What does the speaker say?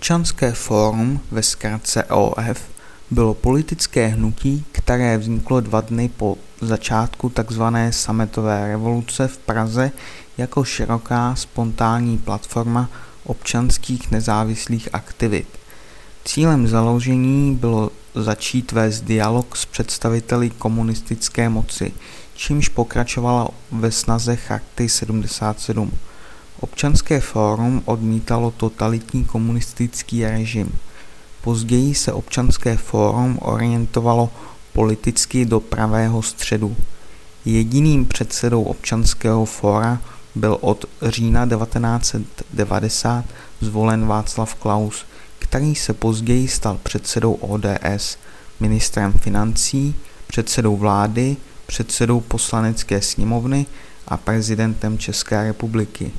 Občanské fórum, ve zkratce OF, bylo politické hnutí, které vzniklo dva dny po začátku tzv. sametové revoluce v Praze jako široká spontánní platforma občanských nezávislých aktivit. Cílem založení bylo začít vést dialog s představiteli komunistické moci, čímž pokračovala ve snaze Charty 77. Občanské fórum odmítalo totalitní komunistický režim. Později se občanské fórum orientovalo politicky do pravého středu. Jediným předsedou občanského fóra byl od října 1990 zvolen Václav Klaus, který se později stal předsedou ODS, ministrem financí, předsedou vlády, předsedou poslanecké sněmovny a prezidentem České republiky.